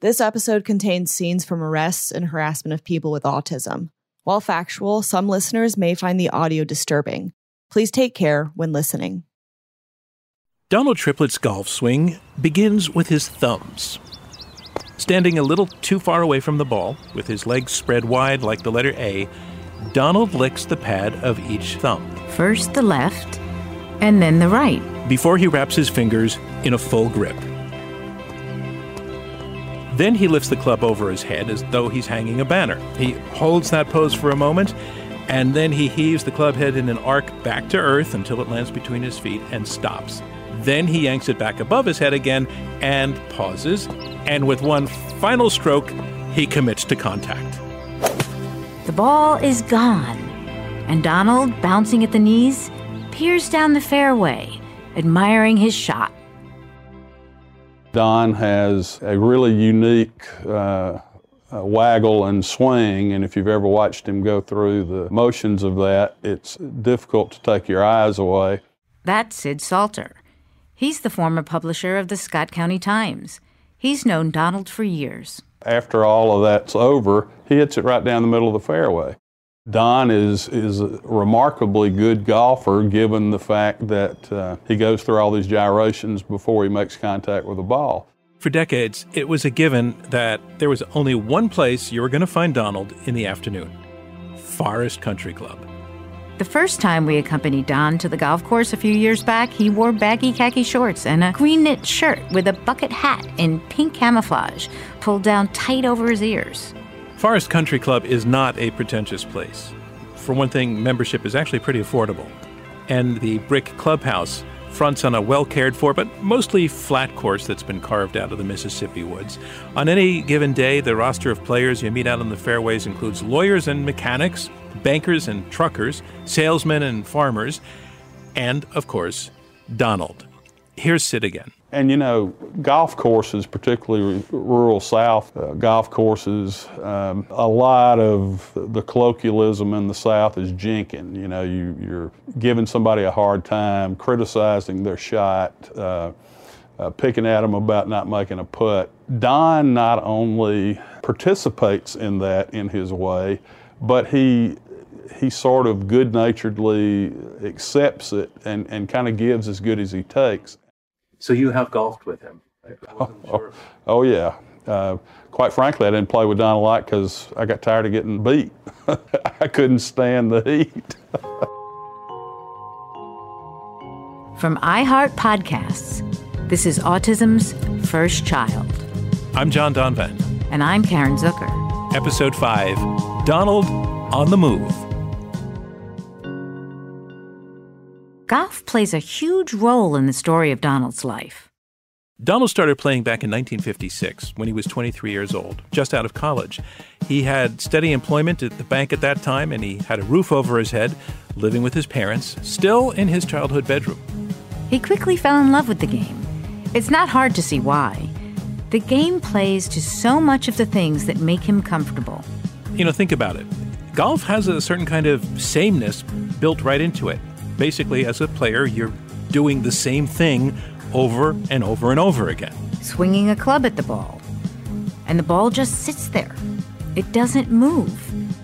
This episode contains scenes from arrests and harassment of people with autism. While factual, some listeners may find the audio disturbing. Please take care when listening. Donald Triplett's golf swing begins with his thumbs. Standing a little too far away from the ball, with his legs spread wide like the letter A, Donald licks the pad of each thumb. First the left, and then the right. Before he wraps his fingers in a full grip. Then he lifts the club over his head as though he's hanging a banner. He holds that pose for a moment, and then he heaves the club head in an arc back to earth until it lands between his feet and stops. Then he yanks it back above his head again and pauses, and with one final stroke, he commits to contact. The ball is gone, and Donald, bouncing at the knees, peers down the fairway, admiring his shot. Don has a really unique uh, uh, waggle and swing, and if you've ever watched him go through the motions of that, it's difficult to take your eyes away. That's Sid Salter. He's the former publisher of the Scott County Times. He's known Donald for years. After all of that's over, he hits it right down the middle of the fairway. Don is is a remarkably good golfer, given the fact that uh, he goes through all these gyrations before he makes contact with the ball. For decades, it was a given that there was only one place you were going to find Donald in the afternoon Forest Country Club. The first time we accompanied Don to the golf course a few years back, he wore baggy khaki shorts and a green knit shirt with a bucket hat in pink camouflage pulled down tight over his ears. Forest Country Club is not a pretentious place. For one thing, membership is actually pretty affordable. And the brick clubhouse fronts on a well cared for but mostly flat course that's been carved out of the Mississippi woods. On any given day, the roster of players you meet out on the fairways includes lawyers and mechanics, bankers and truckers, salesmen and farmers, and, of course, Donald. Here's Sid again. And you know, golf courses, particularly rural South uh, golf courses, um, a lot of the colloquialism in the South is jinking. You know, you, you're giving somebody a hard time, criticizing their shot, uh, uh, picking at them about not making a putt. Don not only participates in that in his way, but he he sort of good naturedly accepts it and, and kind of gives as good as he takes. So you have golfed with him? Oh, oh, oh, yeah. Uh, quite frankly, I didn't play with Don a lot because I got tired of getting beat. I couldn't stand the heat. From iHeart Podcasts, this is Autism's First Child. I'm John Donvan. And I'm Karen Zucker. Episode 5 Donald on the Move. Golf plays a huge role in the story of Donald's life. Donald started playing back in 1956 when he was 23 years old, just out of college. He had steady employment at the bank at that time and he had a roof over his head, living with his parents, still in his childhood bedroom. He quickly fell in love with the game. It's not hard to see why. The game plays to so much of the things that make him comfortable. You know, think about it. Golf has a certain kind of sameness built right into it basically, as a player, you're doing the same thing over and over and over again. Swinging a club at the ball. And the ball just sits there. It doesn't move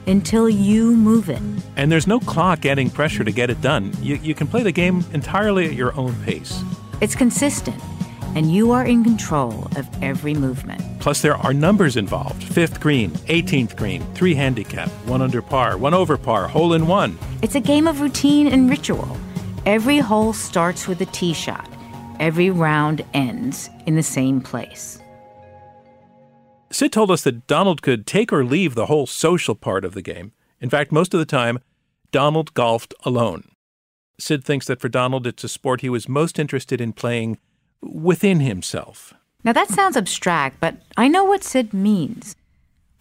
until you move it. And there's no clock adding pressure to get it done. You, you can play the game entirely at your own pace. It's consistent, and you are in control of every movement. Plus, there are numbers involved fifth green, 18th green, three handicap, one under par, one over par, hole in one. It's a game of routine and ritual. Every hole starts with a tee shot, every round ends in the same place. Sid told us that Donald could take or leave the whole social part of the game. In fact, most of the time, Donald golfed alone. Sid thinks that for Donald, it's a sport he was most interested in playing within himself. Now that sounds abstract, but I know what Sid means.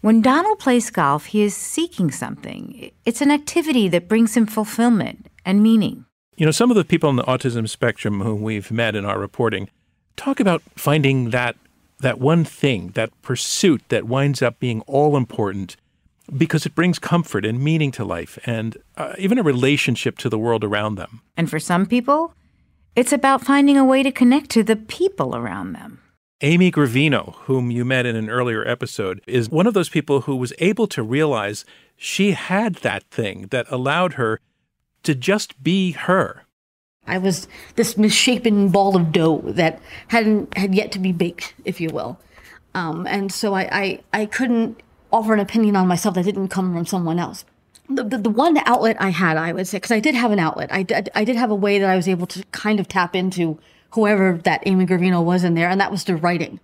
When Donald plays golf, he is seeking something. It's an activity that brings him fulfillment and meaning. You know, some of the people on the autism spectrum whom we've met in our reporting talk about finding that that one thing, that pursuit that winds up being all important because it brings comfort and meaning to life and uh, even a relationship to the world around them. And for some people, it's about finding a way to connect to the people around them. Amy Gravino, whom you met in an earlier episode, is one of those people who was able to realize she had that thing that allowed her to just be her. I was this misshapen ball of dough that hadn't had yet to be baked, if you will. Um, and so I, I, I couldn't offer an opinion on myself that didn't come from someone else. The, the, the one outlet I had, I would say, because I did have an outlet. I did, I did have a way that I was able to kind of tap into whoever that Amy Gravino was in there, and that was the writing.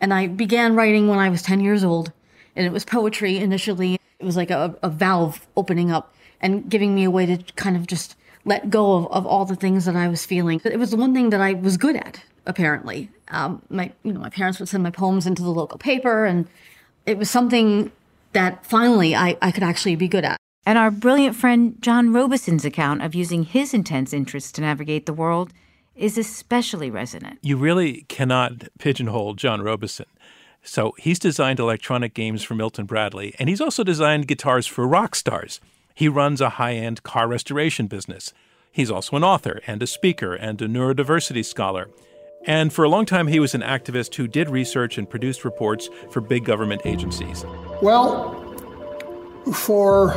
And I began writing when I was 10 years old, and it was poetry initially. It was like a, a valve opening up and giving me a way to kind of just let go of, of all the things that I was feeling. It was the one thing that I was good at, apparently. Um, my, you know, my parents would send my poems into the local paper, and it was something that finally I, I could actually be good at. And our brilliant friend John Robison's account of using his intense interests to navigate the world is especially resonant. You really cannot pigeonhole John Robison. So he's designed electronic games for Milton Bradley, and he's also designed guitars for rock stars. He runs a high end car restoration business. He's also an author and a speaker and a neurodiversity scholar. And for a long time, he was an activist who did research and produced reports for big government agencies. Well, for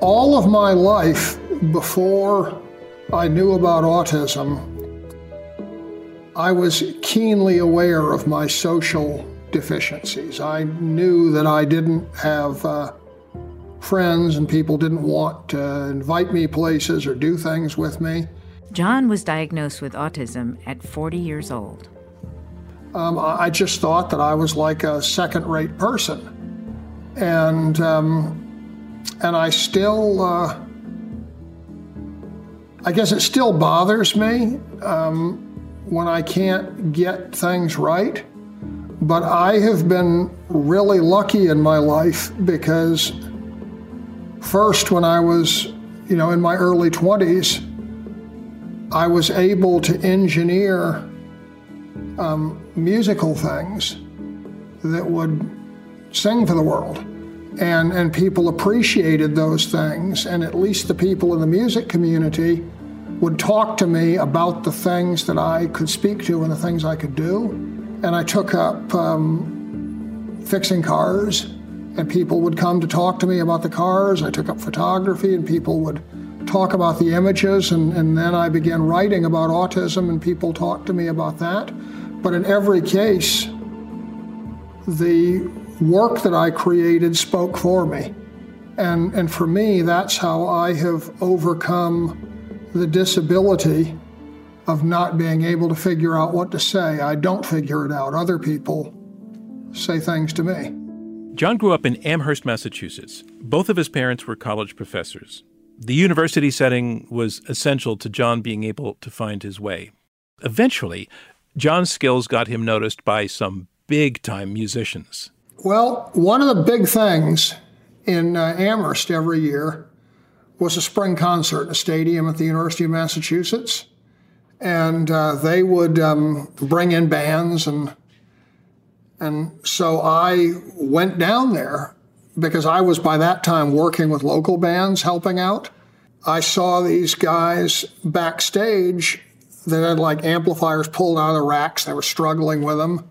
all of my life before I knew about autism, I was keenly aware of my social deficiencies. I knew that I didn't have uh, friends and people didn't want to invite me places or do things with me. John was diagnosed with autism at 40 years old. Um, I just thought that I was like a second rate person. And, um, and I still, uh, I guess it still bothers me um, when I can't get things right. But I have been really lucky in my life because First, when I was, you know, in my early 20s, I was able to engineer um, musical things that would sing for the world. And, and people appreciated those things, and at least the people in the music community would talk to me about the things that I could speak to and the things I could do. And I took up um, fixing cars and people would come to talk to me about the cars. I took up photography, and people would talk about the images, and, and then I began writing about autism, and people talked to me about that. But in every case, the work that I created spoke for me. And, and for me, that's how I have overcome the disability of not being able to figure out what to say. I don't figure it out. Other people say things to me. John grew up in Amherst, Massachusetts. Both of his parents were college professors. The university setting was essential to John being able to find his way. Eventually, John's skills got him noticed by some big time musicians. Well, one of the big things in uh, Amherst every year was a spring concert in a stadium at the University of Massachusetts. And uh, they would um, bring in bands and and so I went down there because I was by that time working with local bands, helping out. I saw these guys backstage that had like amplifiers pulled out of the racks. They were struggling with them.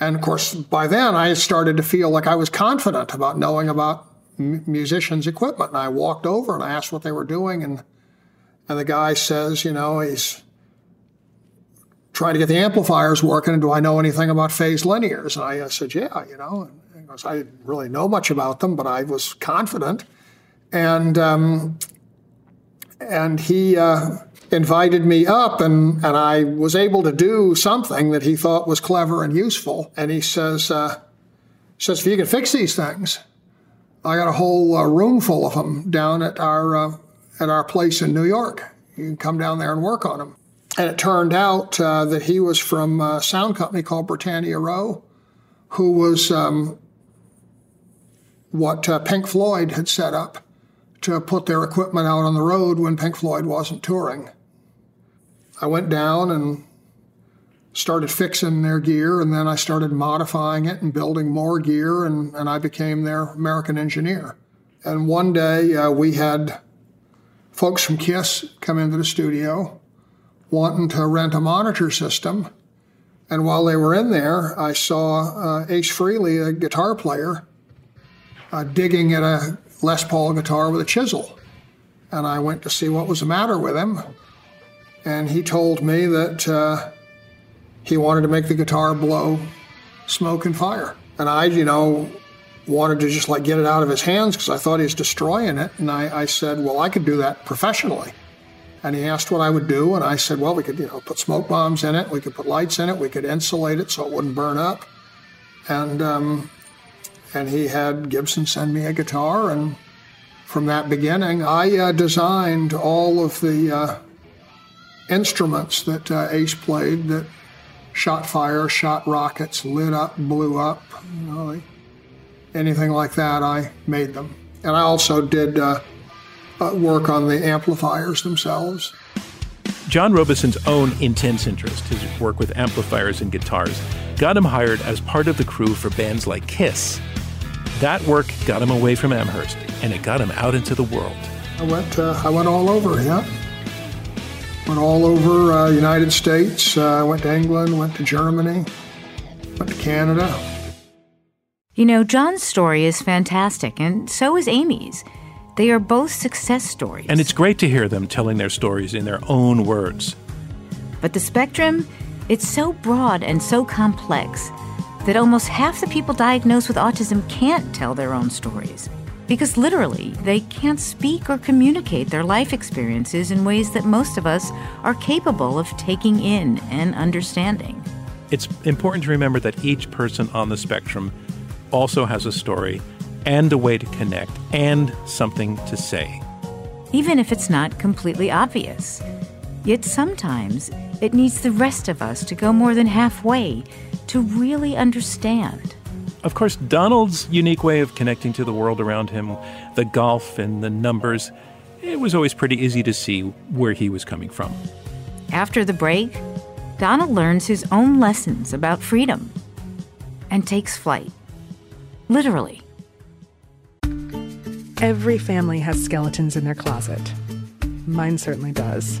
And of course, by then I started to feel like I was confident about knowing about musicians' equipment. And I walked over and I asked what they were doing. And, and the guy says, you know, he's trying to get the amplifiers working. And do I know anything about phase linears? And I, I said, yeah, you know. And I didn't really know much about them, but I was confident. And um, and he uh, invited me up, and, and I was able to do something that he thought was clever and useful. And he says, uh, says if you can fix these things, I got a whole uh, room full of them down at our uh, at our place in New York. You can come down there and work on them. And it turned out uh, that he was from a sound company called Britannia Row, who was um, what uh, Pink Floyd had set up to put their equipment out on the road when Pink Floyd wasn't touring. I went down and started fixing their gear, and then I started modifying it and building more gear, and, and I became their American engineer. And one day uh, we had folks from KISS come into the studio wanting to rent a monitor system. And while they were in there, I saw uh, Ace Frehley, a guitar player, uh, digging at a Les Paul guitar with a chisel. And I went to see what was the matter with him. And he told me that uh, he wanted to make the guitar blow smoke and fire. And I, you know, wanted to just like get it out of his hands because I thought he was destroying it. And I, I said, well, I could do that professionally. And he asked what I would do, and I said, well, we could, you know, put smoke bombs in it, we could put lights in it, we could insulate it so it wouldn't burn up. And um, and he had Gibson send me a guitar, and from that beginning, I uh, designed all of the uh, instruments that uh, Ace played that shot fire, shot rockets, lit up, blew up, you know, anything like that. I made them, and I also did uh, uh, work on the amplifiers themselves. John Robison's own intense interest, his work with amplifiers and guitars, got him hired as part of the crew for bands like Kiss. That work got him away from Amherst, and it got him out into the world. I went, uh, I went all over, yeah. Went all over uh, United States. Uh, I went to England, went to Germany, went to Canada. You know, John's story is fantastic, and so is Amy's. They are both success stories. And it's great to hear them telling their stories in their own words. But the spectrum, it's so broad and so complex that almost half the people diagnosed with autism can't tell their own stories. Because literally, they can't speak or communicate their life experiences in ways that most of us are capable of taking in and understanding. It's important to remember that each person on the spectrum also has a story and a way to connect and something to say. Even if it's not completely obvious. Yet sometimes it needs the rest of us to go more than halfway to really understand. Of course, Donald's unique way of connecting to the world around him, the golf and the numbers, it was always pretty easy to see where he was coming from. After the break, Donald learns his own lessons about freedom and takes flight. Literally. Every family has skeletons in their closet. Mine certainly does.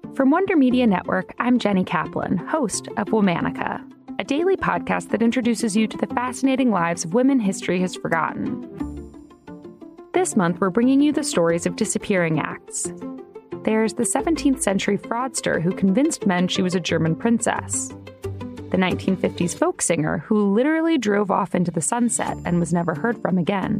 From Wonder Media Network, I'm Jenny Kaplan, host of Womanica, a daily podcast that introduces you to the fascinating lives of women history has forgotten. This month, we're bringing you the stories of disappearing acts. There's the 17th century fraudster who convinced men she was a German princess, the 1950s folk singer who literally drove off into the sunset and was never heard from again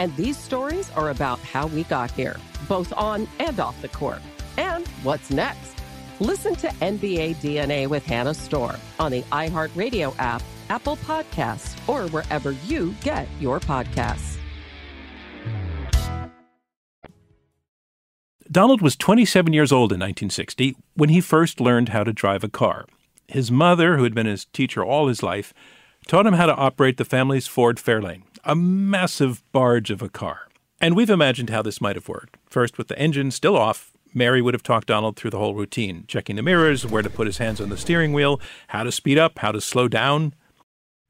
And these stories are about how we got here, both on and off the court. And what's next? Listen to NBA DNA with Hannah Storm on the iHeartRadio app, Apple Podcasts, or wherever you get your podcasts. Donald was 27 years old in 1960 when he first learned how to drive a car. His mother, who had been his teacher all his life, taught him how to operate the family's Ford Fairlane, a massive barge of a car. And we've imagined how this might have worked. First, with the engine still off, Mary would have talked Donald through the whole routine, checking the mirrors, where to put his hands on the steering wheel, how to speed up, how to slow down.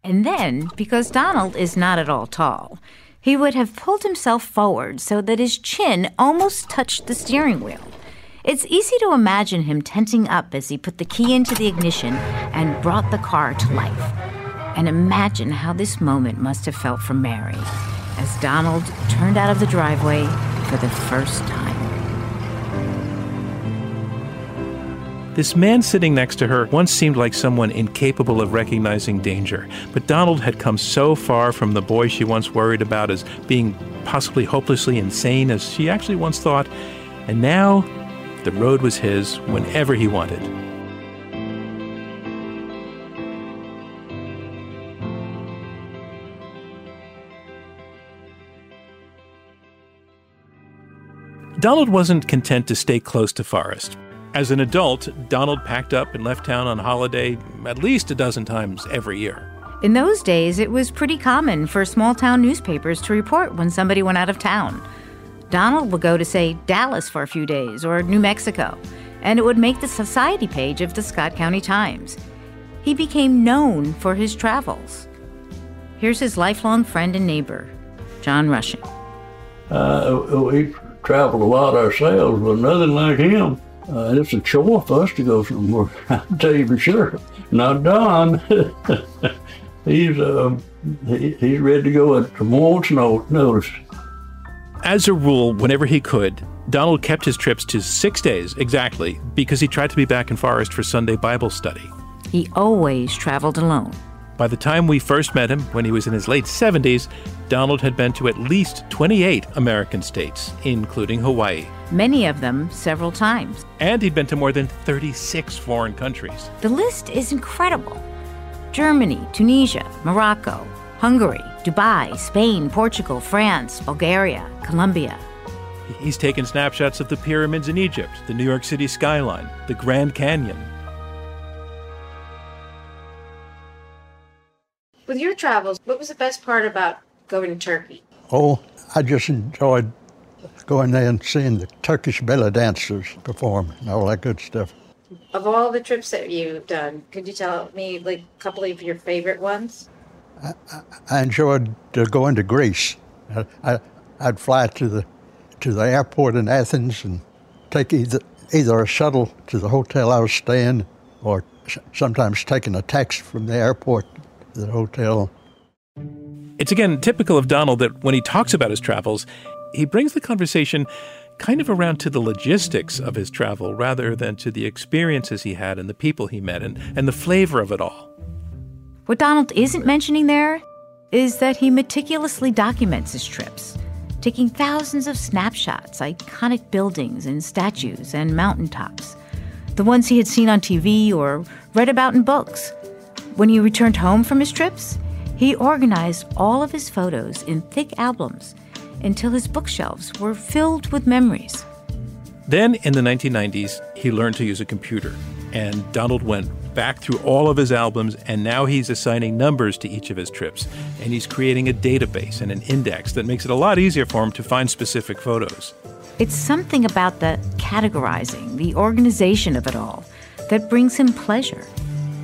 And then, because Donald is not at all tall, he would have pulled himself forward so that his chin almost touched the steering wheel. It's easy to imagine him tensing up as he put the key into the ignition and brought the car to life. And imagine how this moment must have felt for Mary as Donald turned out of the driveway for the first time. This man sitting next to her once seemed like someone incapable of recognizing danger, but Donald had come so far from the boy she once worried about as being possibly hopelessly insane as she actually once thought, and now the road was his whenever he wanted. Donald wasn't content to stay close to Forest. As an adult, Donald packed up and left town on holiday at least a dozen times every year. In those days, it was pretty common for small town newspapers to report when somebody went out of town. Donald would go to, say, Dallas for a few days or New Mexico, and it would make the society page of the Scott County Times. He became known for his travels. Here's his lifelong friend and neighbor, John Rushing. Uh, we traveled a lot ourselves, but nothing like him. Uh, it's a chore for us to go somewhere. I can tell you for sure. Not Don. he's uh, he, he's ready to go at a moment's notice. As a rule, whenever he could, Donald kept his trips to six days exactly because he tried to be back in Forest for Sunday Bible study. He always traveled alone. By the time we first met him, when he was in his late 70s, Donald had been to at least 28 American states, including Hawaii. Many of them several times. And he'd been to more than 36 foreign countries. The list is incredible Germany, Tunisia, Morocco, Hungary, Dubai, Spain, Portugal, France, Bulgaria, Colombia. He's taken snapshots of the pyramids in Egypt, the New York City skyline, the Grand Canyon. With your travels, what was the best part about going to Turkey? Oh, I just enjoyed going there and seeing the Turkish belly dancers perform and all that good stuff. Of all the trips that you've done, could you tell me like a couple of your favorite ones? I, I enjoyed uh, going to Greece. I, I, I'd fly to the to the airport in Athens and take either either a shuttle to the hotel I was staying, or sometimes taking a taxi from the airport the hotel. It's again typical of Donald that when he talks about his travels, he brings the conversation kind of around to the logistics of his travel rather than to the experiences he had and the people he met and, and the flavor of it all. What Donald isn't mentioning there is that he meticulously documents his trips, taking thousands of snapshots, iconic buildings and statues and mountaintops, the ones he had seen on TV or read about in books. When he returned home from his trips, he organized all of his photos in thick albums until his bookshelves were filled with memories. Then, in the 1990s, he learned to use a computer, and Donald went back through all of his albums, and now he's assigning numbers to each of his trips. And he's creating a database and an index that makes it a lot easier for him to find specific photos. It's something about the categorizing, the organization of it all, that brings him pleasure.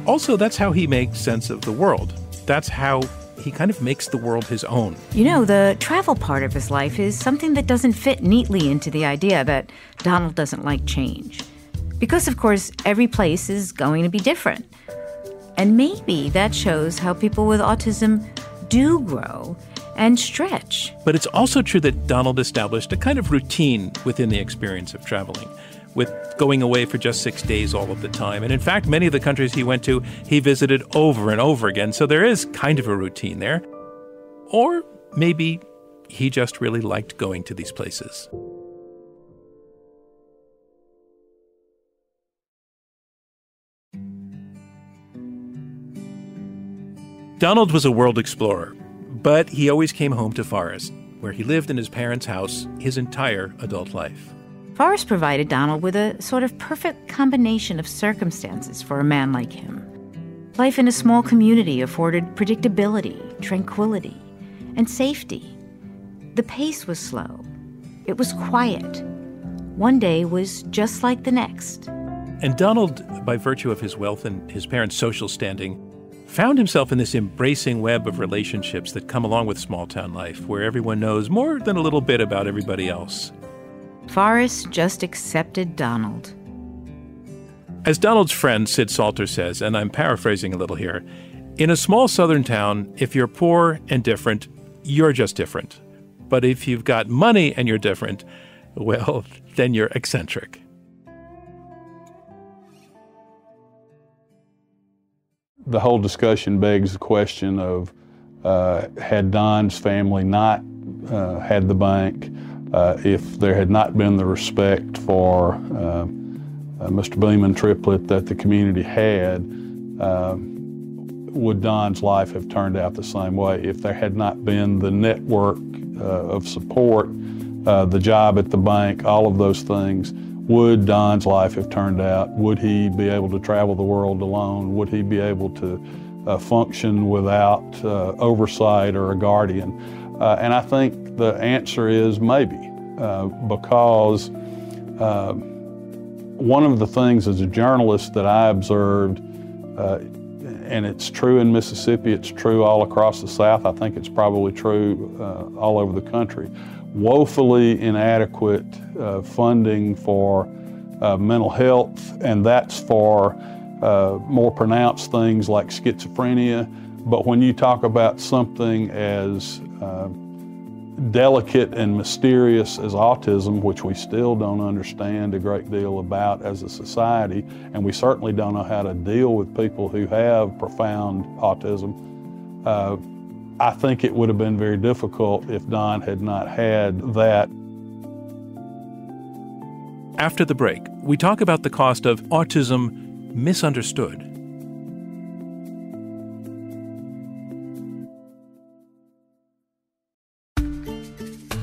Also, that's how he makes sense of the world. That's how he kind of makes the world his own. You know, the travel part of his life is something that doesn't fit neatly into the idea that Donald doesn't like change. Because, of course, every place is going to be different. And maybe that shows how people with autism do grow and stretch. But it's also true that Donald established a kind of routine within the experience of traveling, with going away for just six days all of the time. And in fact, many of the countries he went to, he visited over and over again. So there is kind of a routine there. Or maybe he just really liked going to these places. Donald was a world explorer, but he always came home to Forest, where he lived in his parents' house his entire adult life. Forest provided Donald with a sort of perfect combination of circumstances for a man like him. Life in a small community afforded predictability, tranquility, and safety. The pace was slow. It was quiet. One day was just like the next. And Donald, by virtue of his wealth and his parents' social standing, found himself in this embracing web of relationships that come along with small town life, where everyone knows more than a little bit about everybody else. Forest just accepted Donald. As Donald's friend Sid Salter says, and I'm paraphrasing a little here, in a small southern town, if you're poor and different, you're just different. But if you've got money and you're different, well, then you're eccentric. the whole discussion begs the question of uh, had Don's family not uh, had the bank, uh, if there had not been the respect for uh, uh, Mr. Beaman Triplett that the community had, um, would Don's life have turned out the same way? If there had not been the network uh, of support, the job at the bank, all of those things, would Don's life have turned out? Would he be able to travel the world alone? Would he be able to uh, function without uh, oversight or a guardian? Uh, and I think the answer is maybe, uh, because uh, one of the things as a journalist that I observed, uh, and it's true in Mississippi, it's true all across the South, I think it's probably true all over the country woefully inadequate uh, funding for uh, mental health, and that's for uh, more pronounced things like schizophrenia. But when you talk about something as uh, delicate and mysterious as autism, which we still don't understand a great deal about as a society, and we certainly don't know how to deal with people who have profound autism, uh, I think it would have been very difficult if Don had not had that. After the break, we talk about the cost of autism misunderstood.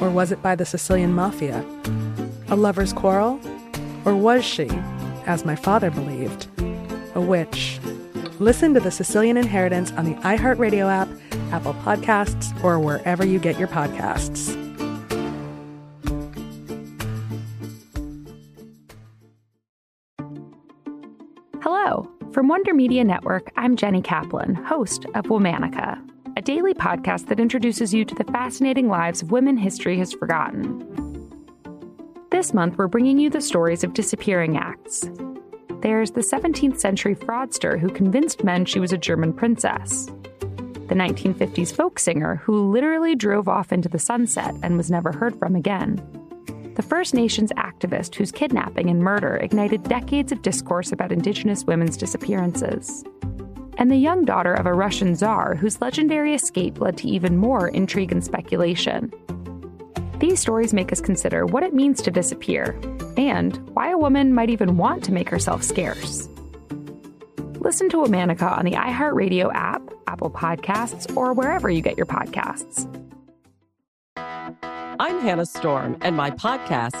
Or was it by the Sicilian mafia? A lover's quarrel? Or was she, as my father believed, a witch Listen to The Sicilian Inheritance on the iHeartRadio app, Apple Podcasts, or wherever you get your podcasts. Hello. From Wonder Media Network, I'm Jenny Kaplan, host of Womanica, a daily podcast that introduces you to the fascinating lives of women history has forgotten. This month, we're bringing you the stories of disappearing acts there's the 17th century fraudster who convinced men she was a German princess. The 1950s folk singer who literally drove off into the sunset and was never heard from again. The First Nations activist whose kidnapping and murder ignited decades of discourse about Indigenous women's disappearances. And the young daughter of a Russian czar whose legendary escape led to even more intrigue and speculation. These stories make us consider what it means to disappear and why a woman might even want to make herself scarce. Listen to Womanica on the iHeartRadio app, Apple Podcasts, or wherever you get your podcasts. I'm Hannah Storm, and my podcast,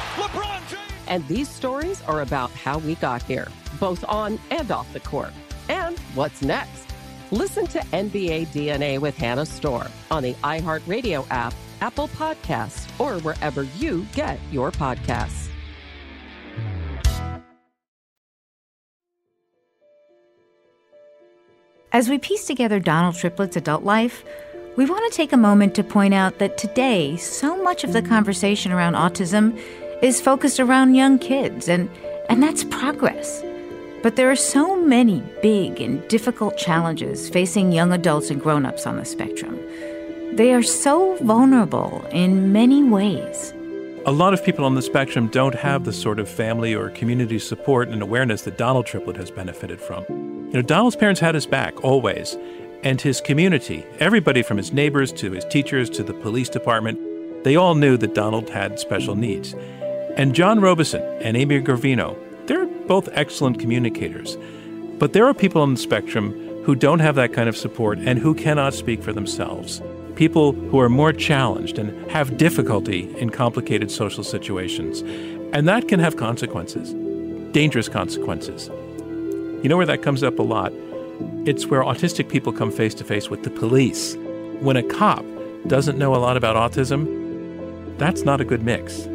And these stories are about how we got here, both on and off the court. And what's next? Listen to NBA DNA with Hannah Storm on the iHeartRadio app, Apple Podcasts, or wherever you get your podcasts. As we piece together Donald Triplett's adult life, we want to take a moment to point out that today, so much of the conversation around autism is focused around young kids, and, and that's progress. But there are so many big and difficult challenges facing young adults and grown ups on the spectrum. They are so vulnerable in many ways. A lot of people on the spectrum don't have the sort of family or community support and awareness that Donald Triplett has benefited from. You know, Donald's parents had his back always, and his community, everybody from his neighbors to his teachers to the police department, they all knew that Donald had special needs. And John Robison and Amy Gravino, they're both excellent communicators. But there are people on the spectrum who don't have that kind of support and who cannot speak for themselves. People who are more challenged and have difficulty in complicated social situations. And that can have consequences, dangerous consequences. You know where that comes up a lot? It's where autistic people come face to face with the police. When a cop doesn't know a lot about autism, that's not a good mix.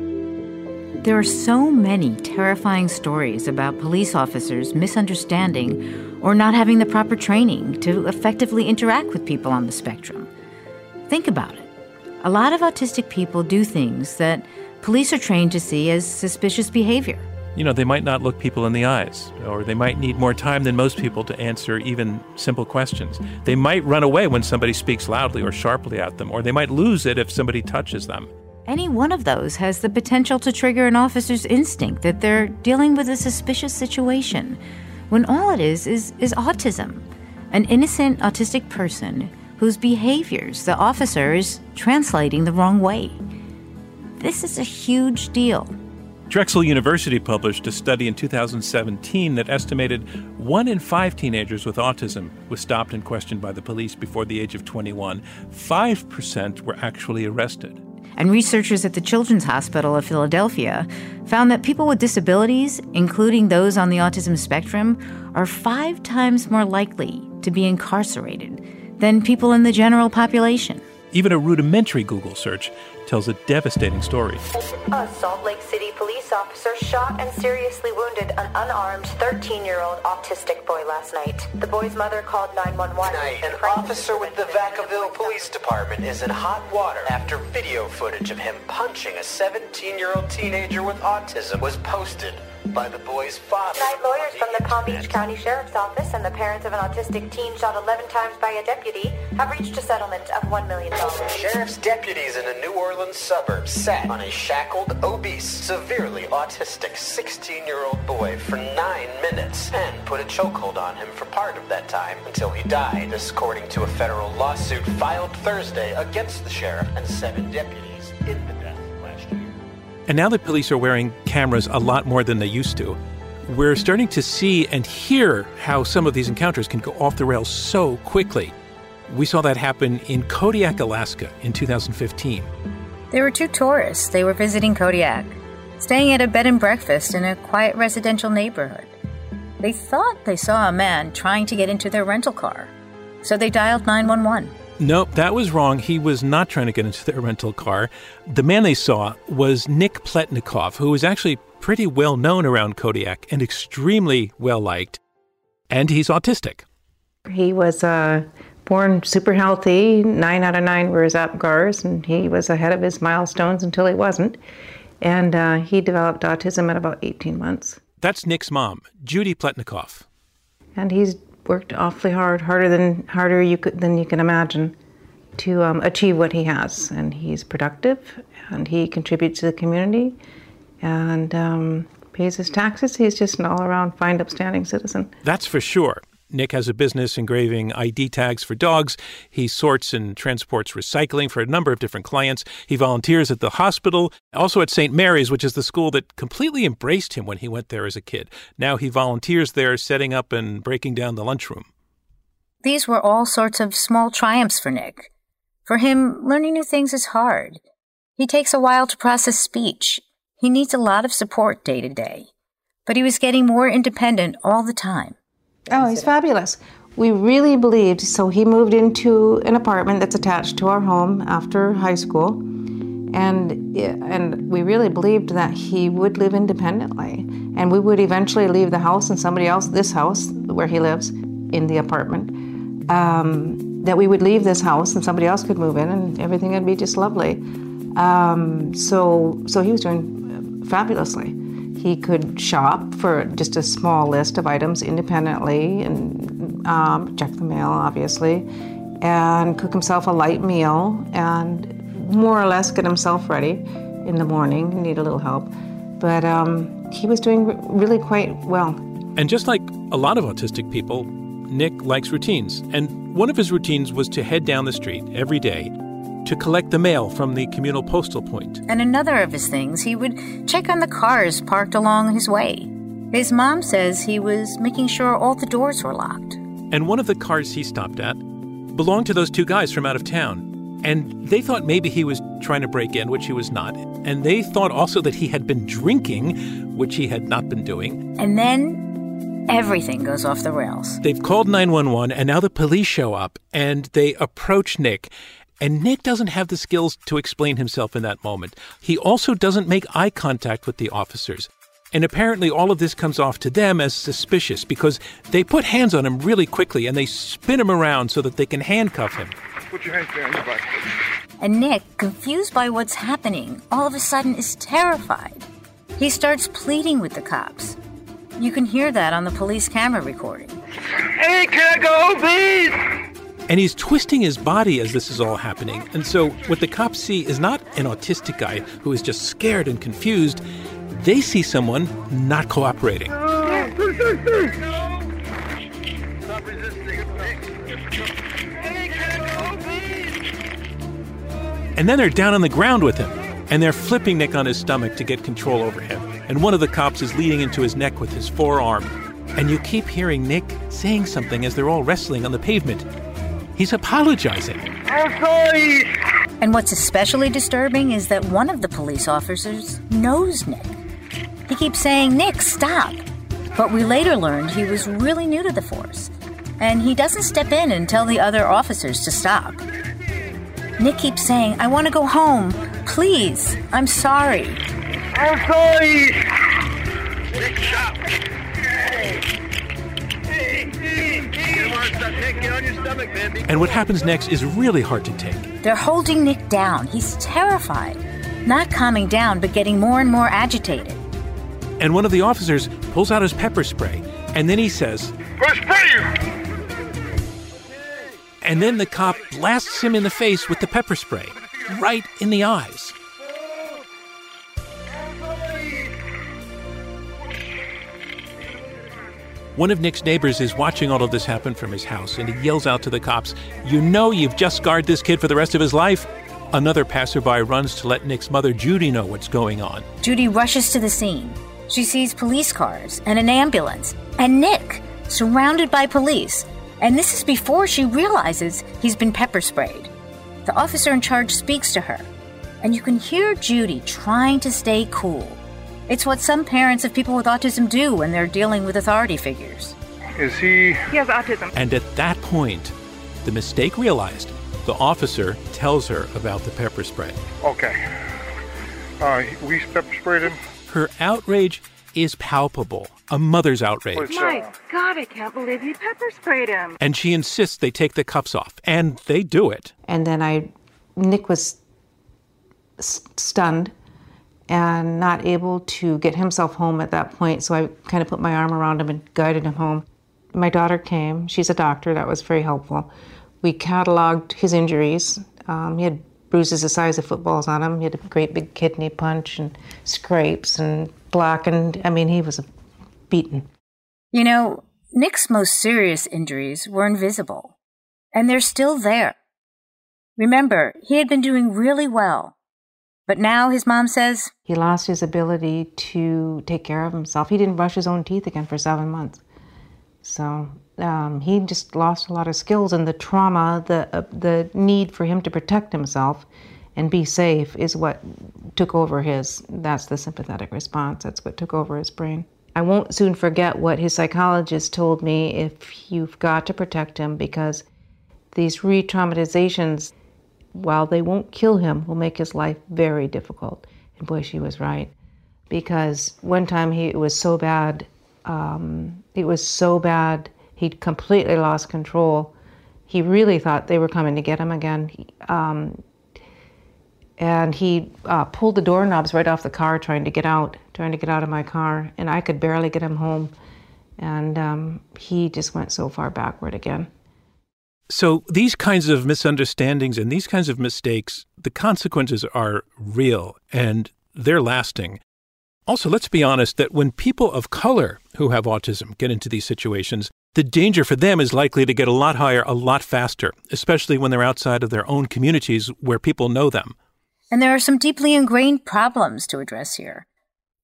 There are so many terrifying stories about police officers misunderstanding or not having the proper training to effectively interact with people on the spectrum. Think about it. A lot of autistic people do things that police are trained to see as suspicious behavior. You know, they might not look people in the eyes, or they might need more time than most people to answer even simple questions. They might run away when somebody speaks loudly or sharply at them, or they might lose it if somebody touches them. Any one of those has the potential to trigger an officer's instinct that they're dealing with a suspicious situation, when all it is is, is autism. An innocent autistic person whose behaviors the officer is translating the wrong way. This is a huge deal. Drexel University published a study in 2017 that estimated one in five teenagers with autism was stopped and questioned by the police before the age of 21. 5% were actually arrested. And researchers at the Children's Hospital of Philadelphia found that people with disabilities, including those on the autism spectrum, are five times more likely to be incarcerated than people in the general population. Even a rudimentary Google search tells a devastating story. A Salt Lake City police officer shot and seriously wounded an unarmed 13 year old autistic boy last night. The boy's mother called 911. Tonight, an officer with the Vacaville Police Department is in hot water after video footage of him punching a 17 year old teenager with autism was posted by the boy's father. Tonight, lawyers from the Palm Beach County Sheriff's Office and the parents of an autistic teen shot 11 times by a deputy have reached a settlement of $1 million. Sheriff's deputies in a New Orleans suburb sat on a shackled, obese, severely autistic 16-year-old boy for nine minutes and put a chokehold on him for part of that time until he died, according to a federal lawsuit filed Thursday against the sheriff and seven deputies in the death last year. And now that police are wearing cameras a lot more than they used to, we're starting to see and hear how some of these encounters can go off the rails so quickly. We saw that happen in Kodiak, Alaska in 2015. There were two tourists. They were visiting Kodiak, staying at a bed and breakfast in a quiet residential neighborhood. They thought they saw a man trying to get into their rental car, so they dialed 911. Nope, that was wrong. He was not trying to get into their rental car. The man they saw was Nick Pletnikoff, who was actually pretty well known around Kodiak and extremely well liked. And he's autistic. He was uh, born super healthy. Nine out of nine were his APGARs, and he was ahead of his milestones until he wasn't. And uh, he developed autism at about 18 months. That's Nick's mom, Judy Pletnikoff. And he's worked awfully hard, harder than harder you could than you can imagine, to um, achieve what he has. And he's productive, and he contributes to the community, and um, pays his taxes. He's just an all-around fine, upstanding citizen. That's for sure. Nick has a business engraving ID tags for dogs. He sorts and transports recycling for a number of different clients. He volunteers at the hospital, also at St. Mary's, which is the school that completely embraced him when he went there as a kid. Now he volunteers there, setting up and breaking down the lunchroom. These were all sorts of small triumphs for Nick. For him, learning new things is hard. He takes a while to process speech. He needs a lot of support day to day. But he was getting more independent all the time. Oh, he's fabulous. We really believed, so he moved into an apartment that's attached to our home after high school. And, and we really believed that he would live independently. And we would eventually leave the house and somebody else, this house where he lives, in the apartment, um, that we would leave this house and somebody else could move in and everything would be just lovely. Um, so, so he was doing fabulously. He could shop for just a small list of items independently and um, check the mail, obviously, and cook himself a light meal and more or less get himself ready in the morning. Need a little help, but um, he was doing really quite well. And just like a lot of autistic people, Nick likes routines. And one of his routines was to head down the street every day to collect the mail from the communal postal point. And another of his things, he would check on the cars parked along his way. His mom says he was making sure all the doors were locked. And one of the cars he stopped at belonged to those two guys from out of town. And they thought maybe he was trying to break in, which he was not. And they thought also that he had been drinking, which he had not been doing. And then everything goes off the rails. They've called 911, and now the police show up and they approach Nick. And Nick doesn't have the skills to explain himself in that moment. He also doesn't make eye contact with the officers. And apparently, all of this comes off to them as suspicious because they put hands on him really quickly and they spin him around so that they can handcuff him. Put your hands behind your back. And Nick, confused by what's happening, all of a sudden is terrified. He starts pleading with the cops. You can hear that on the police camera recording. Hey, can I go home, please? And he's twisting his body as this is all happening. And so, what the cops see is not an autistic guy who is just scared and confused. They see someone not cooperating. And then they're down on the ground with him. And they're flipping Nick on his stomach to get control over him. And one of the cops is leading into his neck with his forearm. And you keep hearing Nick saying something as they're all wrestling on the pavement. He's apologizing. I'm sorry. And what's especially disturbing is that one of the police officers knows Nick. He keeps saying, Nick, stop. But we later learned he was really new to the force, and he doesn't step in and tell the other officers to stop. Nick keeps saying, I want to go home. Please, I'm sorry. I'm sorry. Nick, stop. And what happens next is really hard to take. They're holding Nick down. He's terrified. Not calming down, but getting more and more agitated. And one of the officers pulls out his pepper spray, and then he says, Go spray you! And then the cop blasts him in the face with the pepper spray, right in the eyes. One of Nick's neighbors is watching all of this happen from his house, and he yells out to the cops, You know you've just scarred this kid for the rest of his life. Another passerby runs to let Nick's mother, Judy, know what's going on. Judy rushes to the scene. She sees police cars and an ambulance, and Nick, surrounded by police. And this is before she realizes he's been pepper sprayed. The officer in charge speaks to her, and you can hear Judy trying to stay cool. It's what some parents of people with autism do when they're dealing with authority figures. Is he? He has autism. And at that point, the mistake realized. The officer tells her about the pepper spray. Okay. Uh, we pepper sprayed him. Her outrage is palpable, a mother's outrage. Oh my God, I can't believe you pepper sprayed him. And she insists they take the cuffs off, and they do it. And then I, Nick was s- stunned and not able to get himself home at that point. So I kind of put my arm around him and guided him home. My daughter came. She's a doctor. That was very helpful. We cataloged his injuries. Um, he had bruises the size of footballs on him. He had a great big kidney punch and scrapes and blackened. I mean, he was beaten. You know, Nick's most serious injuries were invisible, and they're still there. Remember, he had been doing really well, but now his mom says He lost his ability to take care of himself. He didn't brush his own teeth again for seven months. So um, he just lost a lot of skills, and the trauma, the uh, the need for him to protect himself and be safe is what took over his. That's the sympathetic response. That's what took over his brain. I won't soon forget what his psychologist told me. If you've got to protect him, because these re-traumatizations, while they won't kill him, will make his life very difficult. And boy, she was right, because one time he was so bad um, it was so bad. He'd completely lost control. He really thought they were coming to get him again. He, um, and he uh, pulled the doorknobs right off the car trying to get out, trying to get out of my car. And I could barely get him home. And um, he just went so far backward again. So, these kinds of misunderstandings and these kinds of mistakes, the consequences are real and they're lasting. Also, let's be honest that when people of color who have autism get into these situations, the danger for them is likely to get a lot higher a lot faster, especially when they're outside of their own communities where people know them. And there are some deeply ingrained problems to address here.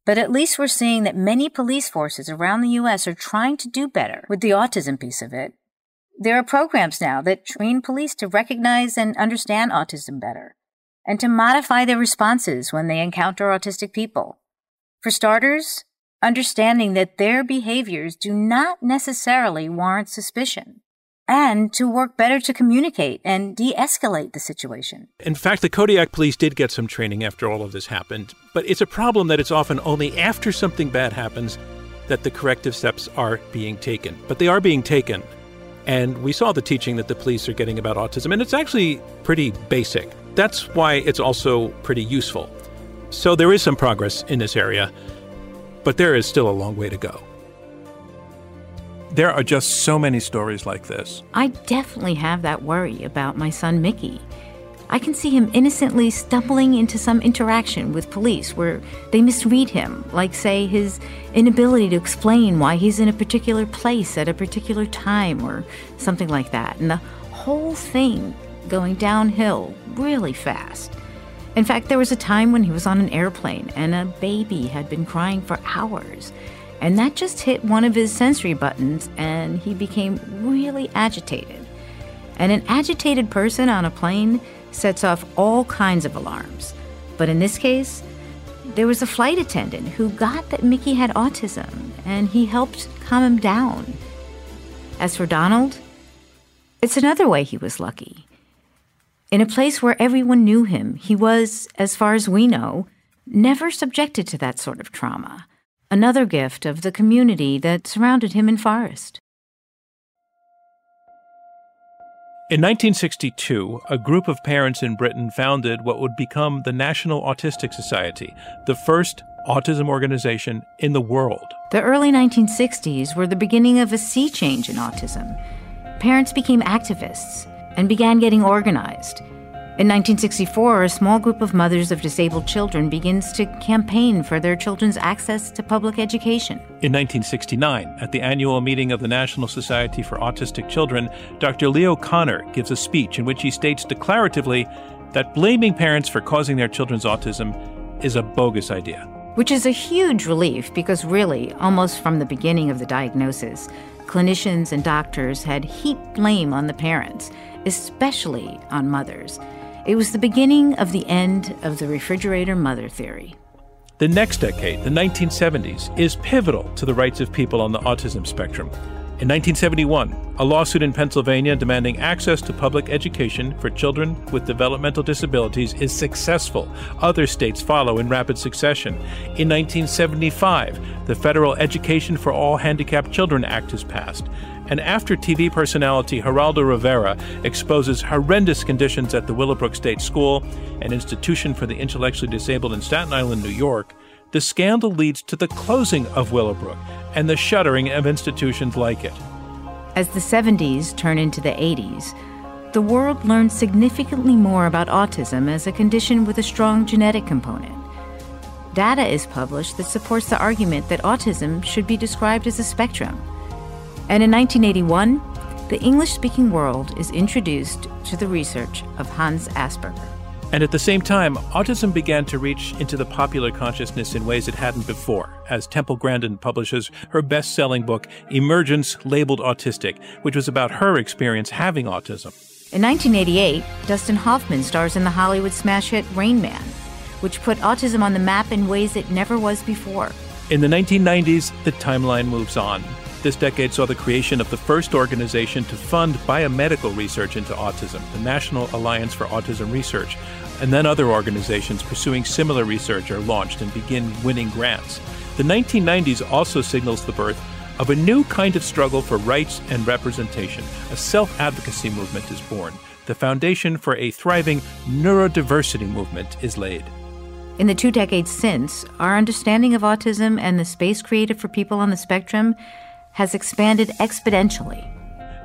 But at least we're seeing that many police forces around the U.S. are trying to do better with the autism piece of it. There are programs now that train police to recognize and understand autism better, and to modify their responses when they encounter autistic people. For starters, understanding that their behaviors do not necessarily warrant suspicion, and to work better to communicate and de escalate the situation. In fact, the Kodiak police did get some training after all of this happened, but it's a problem that it's often only after something bad happens that the corrective steps are being taken. But they are being taken. And we saw the teaching that the police are getting about autism, and it's actually pretty basic. That's why it's also pretty useful. So there is some progress in this area, but there is still a long way to go. There are just so many stories like this. I definitely have that worry about my son Mickey. I can see him innocently stumbling into some interaction with police where they misread him, like, say, his inability to explain why he's in a particular place at a particular time or something like that. And the whole thing going downhill really fast. In fact, there was a time when he was on an airplane and a baby had been crying for hours. And that just hit one of his sensory buttons and he became really agitated. And an agitated person on a plane sets off all kinds of alarms. But in this case, there was a flight attendant who got that Mickey had autism and he helped calm him down. As for Donald, it's another way he was lucky. In a place where everyone knew him, he was, as far as we know, never subjected to that sort of trauma. Another gift of the community that surrounded him in Forest. In 1962, a group of parents in Britain founded what would become the National Autistic Society, the first autism organization in the world. The early 1960s were the beginning of a sea change in autism. Parents became activists and began getting organized. In 1964, a small group of mothers of disabled children begins to campaign for their children's access to public education. In 1969, at the annual meeting of the National Society for Autistic Children, Dr. Leo Kanner gives a speech in which he states declaratively that blaming parents for causing their children's autism is a bogus idea. Which is a huge relief because, really, almost from the beginning of the diagnosis, clinicians and doctors had heaped blame on the parents, especially on mothers. It was the beginning of the end of the refrigerator mother theory. The next decade, the 1970s, is pivotal to the rights of people on the autism spectrum. In 1971, a lawsuit in Pennsylvania demanding access to public education for children with developmental disabilities is successful. Other states follow in rapid succession. In 1975, the Federal Education for All Handicapped Children Act is passed. And after TV personality Geraldo Rivera exposes horrendous conditions at the Willowbrook State School, an institution for the intellectually disabled in Staten Island, New York, the scandal leads to the closing of Willowbrook and the shuttering of institutions like it. As the 70s turn into the 80s, the world learns significantly more about autism as a condition with a strong genetic component. Data is published that supports the argument that autism should be described as a spectrum. And in 1981, the English speaking world is introduced to the research of Hans Asperger. And at the same time, autism began to reach into the popular consciousness in ways it hadn't before, as Temple Grandin publishes her best selling book, Emergence Labeled Autistic, which was about her experience having autism. In 1988, Dustin Hoffman stars in the Hollywood smash hit Rain Man, which put autism on the map in ways it never was before. In the 1990s, the timeline moves on. This decade saw the creation of the first organization to fund biomedical research into autism, the National Alliance for Autism Research, and then other organizations pursuing similar research are launched and begin winning grants. The 1990s also signals the birth of a new kind of struggle for rights and representation. A self advocacy movement is born. The foundation for a thriving neurodiversity movement is laid. In the two decades since, our understanding of autism and the space created for people on the spectrum has expanded exponentially.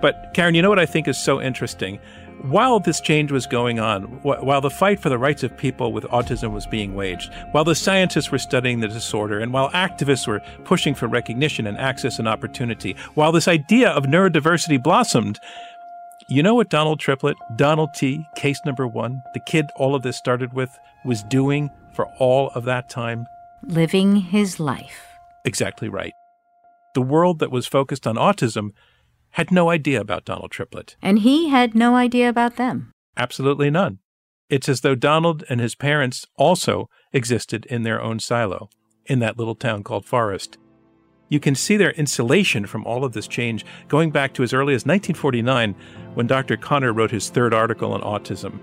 But, Caren, you know what I think is so interesting? while this change was going on, wh- while the fight for the rights of people with autism was being waged, while the scientists were studying the disorder, and while activists were pushing for recognition and access and opportunity, while this idea of neurodiversity blossomed, you know what Donald Triplett, Donald T, case number one, the kid all of this started with, was doing for all of that time? Living his life. Exactly right. The world that was focused on autism had no idea about Donald Triplett. And he had no idea about them. Absolutely none. It's as though Donald and his parents also existed in their own silo in that little town called Forest. You can see their insulation from all of this change going back to as early as 1949 when Dr. Kanner wrote his third article on autism.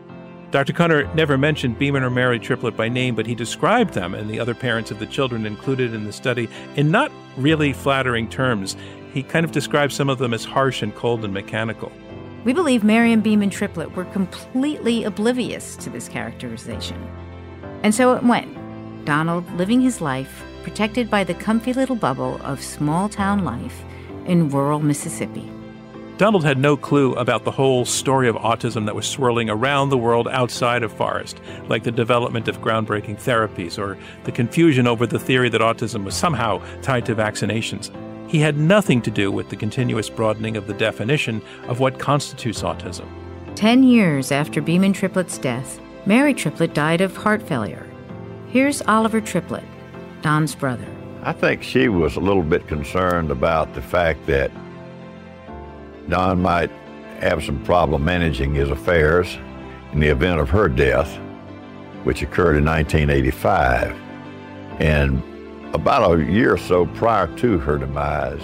Dr. Kanner never mentioned Beaman or Mary Triplett by name, but he described them and the other parents of the children included in the study in not really flattering terms he kind of describes some of them as harsh and cold and mechanical. We believe Mary Marion Beaman Triplett were completely oblivious to this characterization. And so it went. Donald living his life, protected by the comfy little bubble of small town life in rural Mississippi. Donald had no clue about the whole story of autism that was swirling around the world outside of Forest, like the development of groundbreaking therapies or the confusion over the theory that autism was somehow tied to vaccinations. He had nothing to do with the continuous broadening of the definition of what constitutes autism. Ten years after Beaman Triplett's death, Mary Triplett died of heart failure. Here's Oliver Triplett, Don's brother. I think she was a little bit concerned about the fact that Don might have some problem managing his affairs in the event of her death, which occurred in 1985. And about a year or so prior to her demise,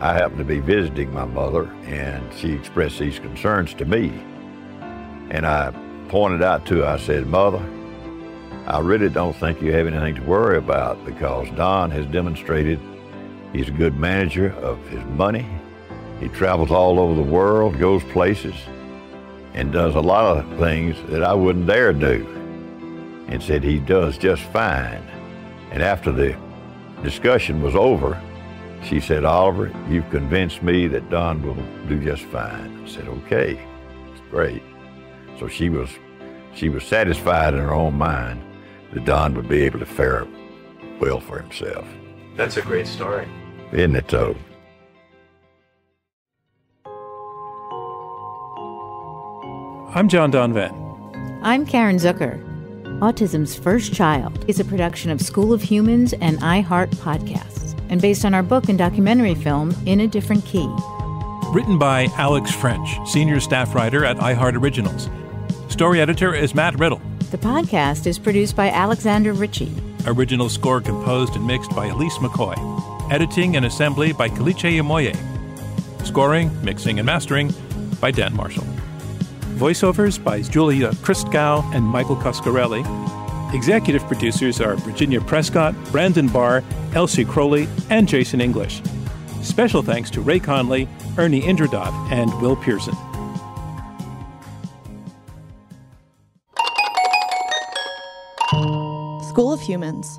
I happened to be visiting my mother, and she expressed these concerns to me. And I pointed out to her, I said, Mother, I really don't think you have anything to worry about because Don has demonstrated he's a good manager of his money. He travels all over the world, goes places, and does a lot of things that I wouldn't dare do. And said he does just fine. And after the discussion was over, she said, Oliver, you've convinced me that Don will do just fine. I said, okay, it's great. So she was, she was satisfied in her own mind that Don would be able to fare well for himself. That's a great story. Isn't it, though? I'm John Donvan. I'm Caren Zucker. Autism's First Child is a production of School of Humans and iHeart Podcasts, and based on our book and documentary film, In a Different Key. Written by Alex French, senior staff writer at iHeart Originals. Story editor is Matt Riddle. The podcast is produced by Alexander Ritchie. Original score composed and mixed by Elise McCoy. Editing and assembly by Kaliche Imoye. Scoring, mixing, and mastering by Dan Marshall. Voiceovers by Julia Christgau and Michael Coscarelli. Executive producers are Virginia Prescott, Brandon Barr, Elsie Crowley, and Jason English. Special thanks to Ray Conley, Ernie Indradat, and Will Pearson. School of Humans.